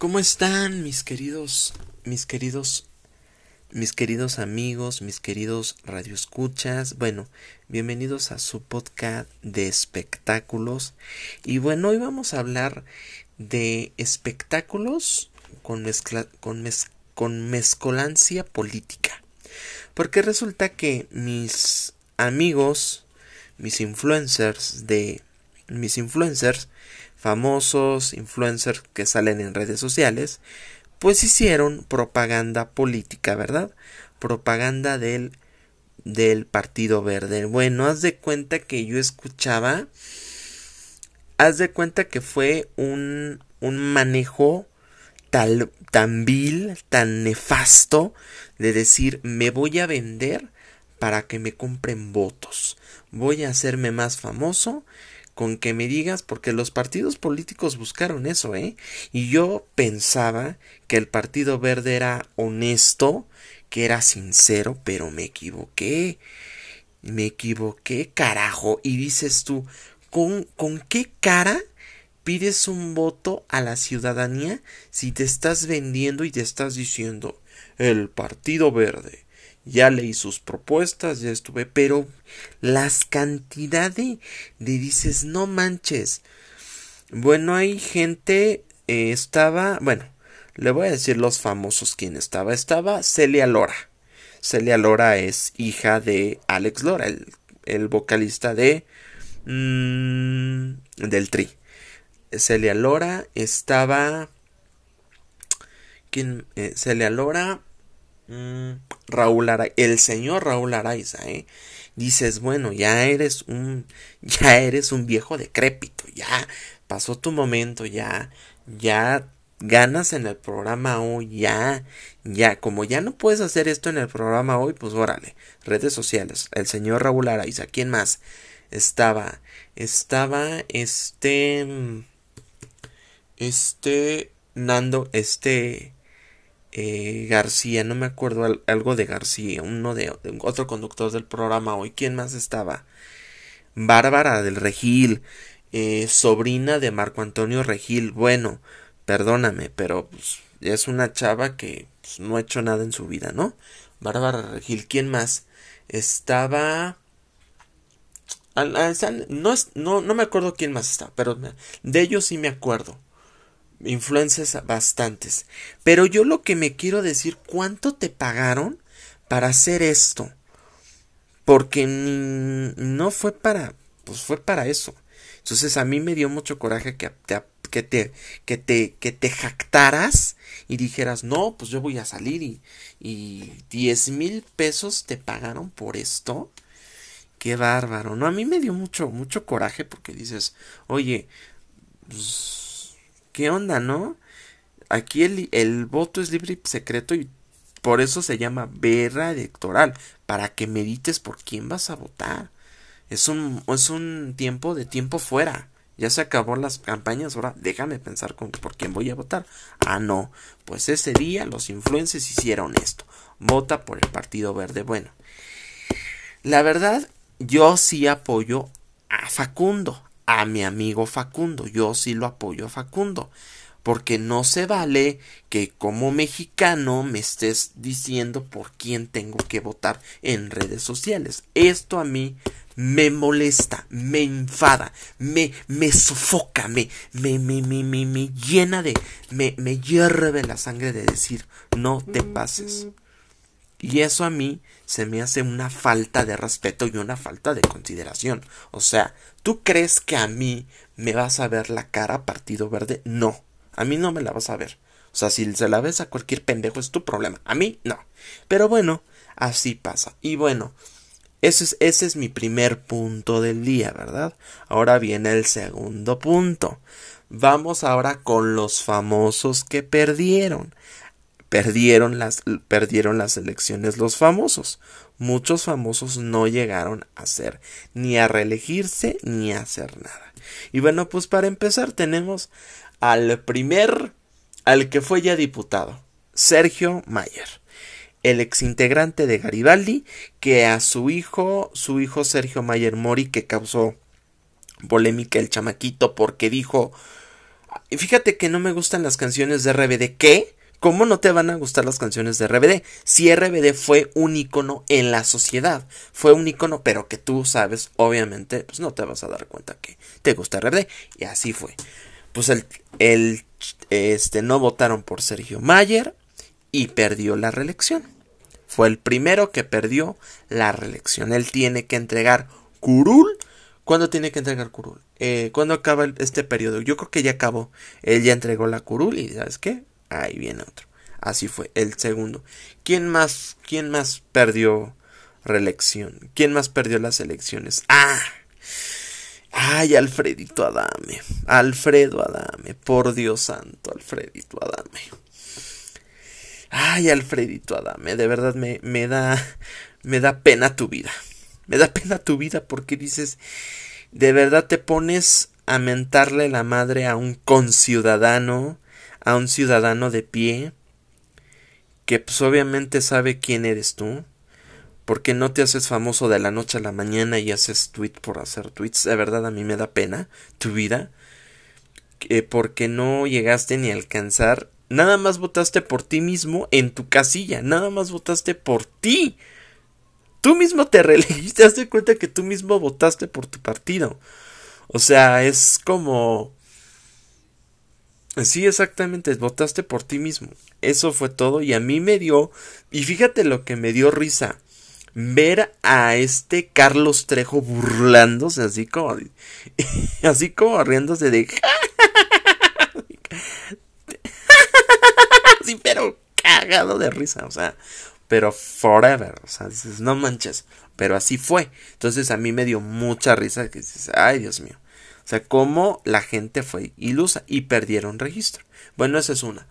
¿Cómo están mis queridos, mis queridos, mis queridos amigos, mis queridos radioescuchas? Bueno, bienvenidos a su podcast de espectáculos. Y bueno, hoy vamos a hablar de espectáculos con, mezcla, con, con mezcolancia política. Porque resulta que mis amigos, mis influencers de mis influencers famosos influencers que salen en redes sociales, pues hicieron propaganda política, ¿verdad? Propaganda del del Partido Verde. Bueno, haz de cuenta que yo escuchaba, haz de cuenta que fue un, un manejo tal, tan vil, tan nefasto, de decir, me voy a vender para que me compren votos, voy a hacerme más famoso con que me digas, porque los partidos políticos buscaron eso, ¿eh? Y yo pensaba que el Partido Verde era honesto, que era sincero, pero me equivoqué. Me equivoqué, carajo. Y dices tú, ¿con, con qué cara pides un voto a la ciudadanía si te estás vendiendo y te estás diciendo el Partido Verde ya leí sus propuestas, ya estuve, pero las cantidades de, dices, no manches. Bueno, hay gente, eh, estaba, bueno, le voy a decir los famosos quién estaba. Estaba Celia Lora. Celia Lora es hija de Alex Lora, el, vocalista de mm, del Tri. Celia Lora estaba. ¿Quién? Eh, Celia Lora. Mm, Raúl Araiza, el señor Raúl Araiza, ¿eh? Dices, bueno, ya eres un, ya eres un viejo decrépito, ya pasó tu momento, ya, ya ganas en el programa hoy, ya, ya, como ya no puedes hacer esto en el programa hoy, pues órale, redes sociales, el señor Raúl Araiza, ¿quién más? Estaba, estaba este, este, Nando, este, eh, García, no me acuerdo algo de García, uno de, otro conductor del programa hoy. ¿Quién más estaba? Bárbara del Regil, eh, sobrina de Marco Antonio Regil. Bueno, perdóname, pero pues, es una chava que pues, no ha hecho nada en su vida, ¿no? Bárbara Regil, ¿quién más? Estaba. No, no, no me acuerdo quién más está, pero de ellos sí me acuerdo influencias bastantes. Pero yo lo que me quiero decir, ¿cuánto te pagaron para hacer esto? Porque no fue para, pues fue para eso. Entonces a mí me dio mucho coraje que te, que te, que te, que te jactaras y dijeras, no, pues yo voy a salir y, y 10 mil pesos te pagaron por esto. Qué bárbaro, ¿no? A mí me dio mucho, mucho coraje porque dices, oye, pues, ¿Qué onda, no? Aquí el, el voto es libre y secreto y por eso se llama verra electoral, para que medites por quién vas a votar. Es un, es un tiempo de tiempo fuera. Ya se acabó las campañas, ahora déjame pensar con, por quién voy a votar. Ah, no, pues ese día los influencers hicieron esto. Vota por el Partido Verde. Bueno, la verdad, yo sí apoyo a Facundo, a mi amigo Facundo. Yo sí lo apoyo a Facundo. Porque no se vale que como mexicano me estés diciendo por quién tengo que votar en redes sociales. Esto a mí me molesta, me enfada, me, me sofoca, me, me, me, me, me, me llena de, me, me hierve la sangre de decir, no te pases. Y eso a mí se me hace una falta de respeto y una falta de consideración. O sea, ¿tú crees que a mí me vas a ver la cara Partido Verde? No, a mí no me la vas a ver. O sea, si se la ves a cualquier pendejo es tu problema. A mí no. Pero bueno, así pasa. Y bueno, ese es, ese es mi primer punto del día, ¿verdad? Ahora viene el segundo punto. Vamos ahora con los famosos que perdieron perdieron las, perdieron las elecciones los famosos. Muchos famosos no llegaron a ser ni a reelegirse ni a hacer nada. Y bueno, pues para empezar tenemos al primer, al que fue ya diputado, Sergio Mayer, el exintegrante de Garibaldi, que a su hijo, su hijo Sergio Mayer Mori, que causó polémica el chamaquito porque dijo fíjate que no me gustan las canciones de RBD. ¿Qué? ¿Cómo no te van a gustar las canciones de RBD? Si RBD fue un icono en la sociedad, fue un icono, pero que tú sabes, obviamente, pues no te vas a dar cuenta que te gusta RBD. Y así fue. Pues el, este, no votaron por Sergio Mayer y perdió la reelección. Fue el primero que perdió la reelección. Él tiene que entregar curul. ¿Cuándo tiene que entregar curul? Eh, ¿Cuándo acaba este periodo? Yo creo que ya acabó. Él ya entregó la curul y ¿sabes qué? Ahí viene otro. Así fue, el segundo. ¿Quién más, quién más perdió reelección? ¿Quién más perdió las elecciones? ¡Ah! Ay, Alfredito Adame. Alfredo Adame. Por Dios santo, Alfredito Adame. Ay, Alfredito Adame. De verdad me, me da. Me da pena tu vida. Me da pena tu vida porque dices. De verdad te pones a mentarle la madre a un conciudadano. A un ciudadano de pie. Que pues obviamente sabe quién eres tú porque no te haces famoso de la noche a la mañana y haces tweet por hacer tweets? De verdad a mí me da pena tu vida. porque no llegaste ni a alcanzar. Nada más votaste por ti mismo en tu casilla. Nada más votaste por ti. Tú mismo te reelegiste. Te das cuenta que tú mismo votaste por tu partido. O sea, es como. Sí, exactamente, votaste por ti mismo. Eso fue todo y a mí me dio... Y fíjate lo que me dio risa ver a este Carlos Trejo burlándose así como así como riéndose de sí pero cagado de risa o sea pero forever o sea dices no manches pero así fue entonces a mí me dio mucha risa que dices ay Dios mío sea cómo la gente fue ilusa y perdieron registro bueno esa es una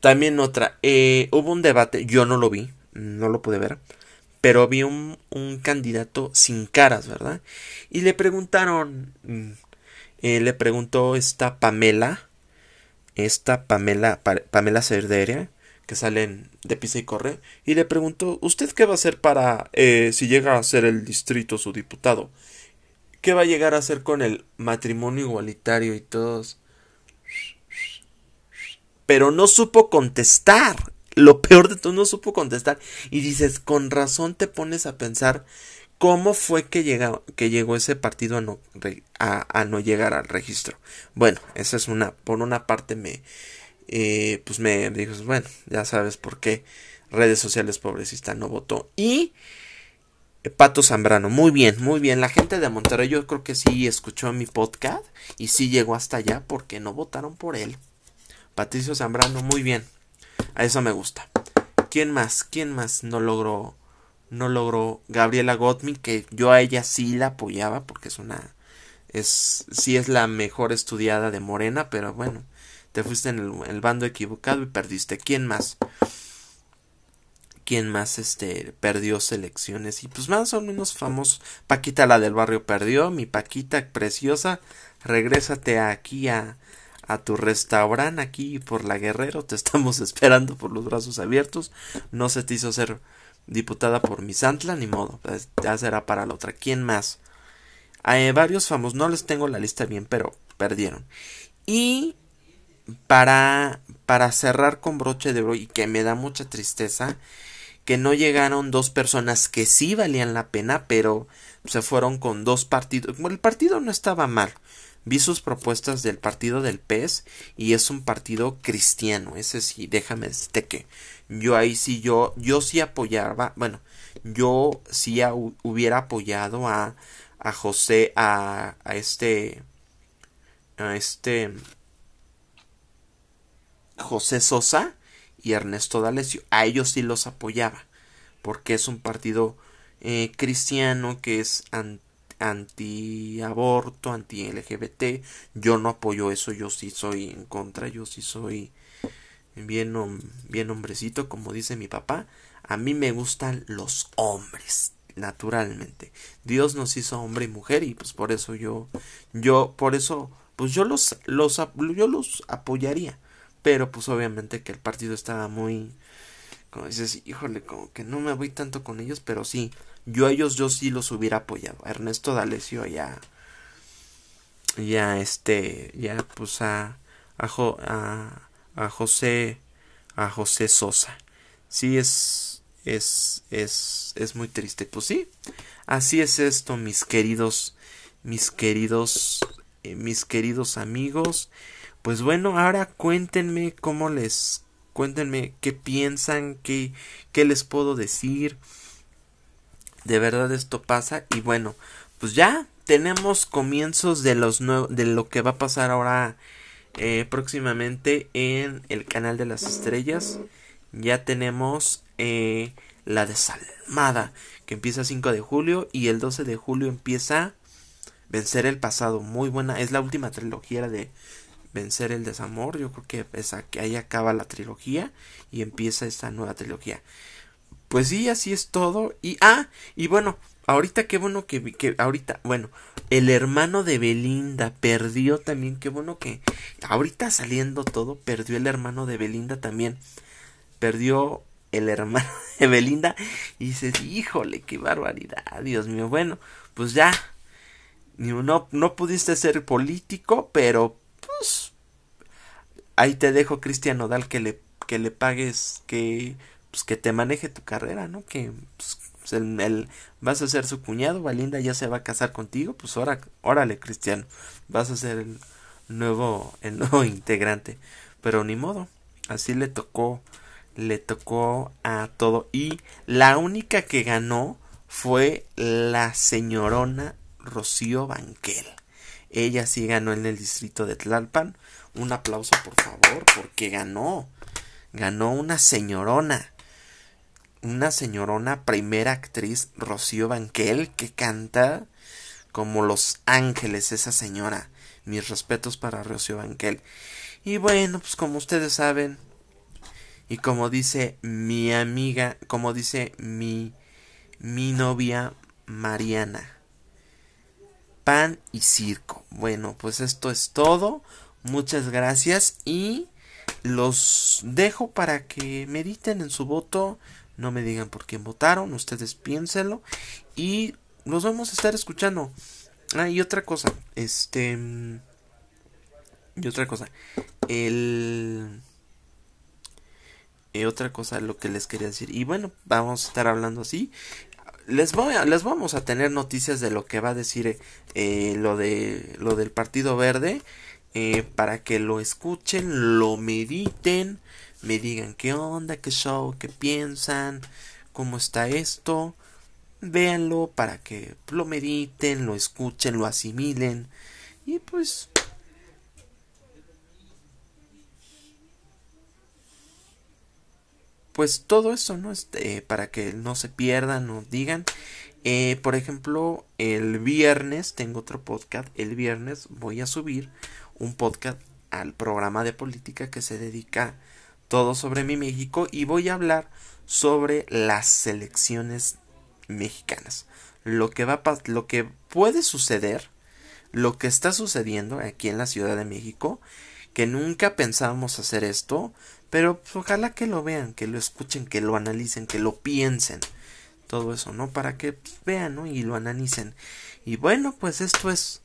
también otra eh, hubo un debate yo no lo vi no lo pude ver pero vi un, candidato sin caras, ¿verdad? Y le preguntaron, mm, eh, le preguntó esta Pamela, esta Pamela, Pamela Cerderia, que salen de Pisa y Corre, y le preguntó, ¿usted qué va a hacer para, eh, si llega a ser el distrito su diputado? ¿Qué va a llegar a hacer con el matrimonio igualitario y todos? Pero no supo contestar. Lo peor de todo no supo contestar. Y dices con razón te pones a pensar cómo fue que, llegó, que llegó ese partido a no, a, no llegar al registro. Bueno esa es una por una parte me eh, pues me dijo bueno ya sabes por qué redes sociales pobrecista no votó. Y Pato Zambrano, muy bien, muy bien. La gente de Monterrey yo creo que sí escuchó mi podcast y sí llegó hasta allá porque no votaron por él. Patricio Zambrano, muy bien. A eso me gusta. ¿Quién más? ¿Quién más no logró? No logró Gabriela Gottmik, que yo a ella sí la apoyaba porque es una. Es, sí es la mejor estudiada de Morena, pero bueno, te fuiste en el, bando equivocado y perdiste. ¿Quién más? ¿Quién más este perdió selecciones? Y pues más o menos famosos. Paquita la del barrio perdió. Mi Paquita preciosa. Regrésate aquí a, a tu restaurante aquí por la Guerrero. Te estamos esperando por los brazos abiertos. No se te hizo ser diputada por Misantla, ni modo. Pues, ya será para la otra. ¿Quién más? Hay varios famosos. No les tengo la lista bien, pero perdieron. Y para, para cerrar con broche de oro y que me da mucha tristeza que no llegaron dos personas que sí valían la pena, pero se fueron con dos partidos. el partido no estaba mal. Vi sus propuestas del partido del PES y es un partido cristiano. Ese sí, déjame decirte que yo ahí sí, yo, yo sí apoyaba, bueno, yo sí hubiera apoyado a, a José, a, a este, a este José Sosa y Ernesto D'Alessio. A ellos sí los apoyaba porque es un partido eh, cristiano que es anti-aborto, anti-LGBT. Yo no apoyo eso, yo sí soy en contra, yo sí soy bien, bien hombrecito, como dice mi papá. A mí me gustan los hombres, naturalmente. Dios nos hizo hombre y mujer y pues por eso yo, yo, por eso, pues yo los, los, yo los apoyaría. Pero pues obviamente que el partido estaba muy, como dices, híjole, como que no me voy tanto con ellos, pero sí, yo a ellos yo sí los hubiera apoyado. Ernesto D'Alessio ya ya este ya pues a, a, a, José a José Sosa. Sí es es es es muy triste. Pues sí, así es esto, mis queridos mis queridos eh, mis queridos amigos. Pues bueno, ahora cuéntenme cómo les cuéntenme qué piensan, qué qué les puedo decir. De verdad esto pasa y bueno, pues ya tenemos comienzos de los de lo que va a pasar ahora eh, próximamente en el canal de las estrellas. Ya tenemos eh, la desalmada que empieza el 5 de julio y el 12 de julio empieza Vencer el pasado. Muy buena, es la última trilogía de Vencer el desamor. Yo creo que, esa, que ahí acaba la trilogía y empieza esta nueva trilogía. Pues sí, así es todo. Y ah, y bueno, ahorita qué bueno que, que ahorita, bueno, el hermano de Belinda perdió también, qué bueno que ahorita saliendo todo, perdió el hermano de Belinda también. Perdió el hermano de Belinda y dices, híjole, qué barbaridad, Dios mío. Bueno, pues ya, no, no pudiste ser político, pero pues ahí te dejo Cristian Nodal que le, que le pagues, que, pues, que te maneje tu carrera, ¿no? Que pues, el, vas a ser su cuñado, Valinda ya se va a casar contigo, pues ahora, órale, Cristiano, vas a ser el nuevo, el nuevo integrante. Pero ni modo, así le tocó, le tocó a todo. Y la única que ganó fue la señorona Rocío Banquel. Ella sí ganó en el distrito de Tlalpan. Un aplauso, por favor, porque ganó. Ganó una señorona una señorona primera actriz, Rocío Banquel, que canta como Los Ángeles, esa señora. Mis respetos para Rocío Banquel. Y bueno, pues como ustedes saben, y como dice mi amiga, como dice mi, mi novia Mariana, pan y circo. Bueno, pues esto es todo. Muchas gracias y los dejo para que mediten en su voto no me digan por quién votaron, ustedes piénsenlo y nos vamos a estar escuchando. Ah, y otra cosa, este y otra cosa, el y otra cosa lo que les quería decir. Y bueno, vamos a estar hablando así. Les voy a, les vamos a tener noticias de lo que va a decir eh, lo de lo del Partido Verde eh, para que lo escuchen, lo mediten me digan qué onda, qué show, qué piensan, cómo está esto. Véanlo para que lo mediten, lo escuchen, lo asimilen y pues pues todo eso, ¿no? Este, para que no se pierdan o digan. Eh, por ejemplo, el viernes tengo otro podcast. El viernes voy a subir un podcast al programa de política que se dedica todo sobre mi México y voy a hablar sobre las elecciones mexicanas. Lo que va lo que puede suceder, lo que está sucediendo aquí en la Ciudad de México, que nunca pensábamos hacer esto, pero pues, ojalá que lo vean, que lo escuchen, que lo analicen, que lo piensen. Todo eso, ¿no? Para que pues, vean, ¿no? Y lo analicen. Y bueno, pues esto es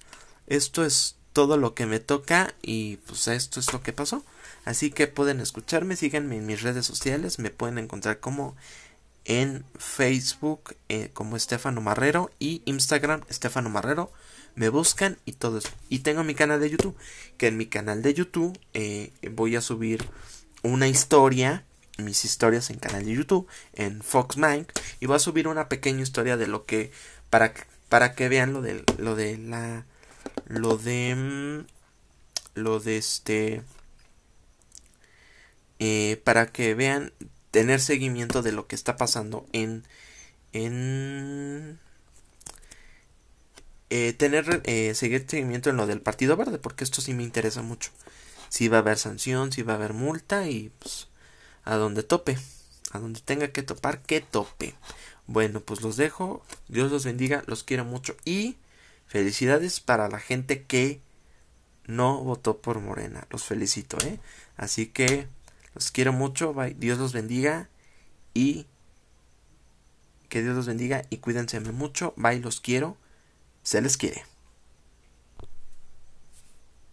esto es todo lo que me toca y pues esto es lo que pasó. Así que pueden escucharme, síganme en mis redes sociales, me pueden encontrar como en Facebook eh, como Estefano Marrero y Instagram Estefano Marrero. Me buscan y todo eso. Y tengo mi canal de YouTube, que en mi canal de YouTube eh, voy a subir una historia, mis historias en canal de YouTube, en Fox Mind, y voy a subir una pequeña historia de lo que, para, para que vean lo de, lo de la, lo de, mm, lo de este, eh, para que vean tener seguimiento de lo que está pasando en en eh, tener eh, seguir seguimiento en lo del Partido Verde porque esto sí me interesa mucho si va a haber sanción si va a haber multa y pues a donde tope a donde tenga que topar que tope bueno pues los dejo Dios los bendiga los quiero mucho y felicidades para la gente que no votó por Morena los felicito eh así que los quiero mucho. Dios los bendiga. Y que Dios los bendiga. Y cuídense mucho. Bye, los quiero. Se les quiere.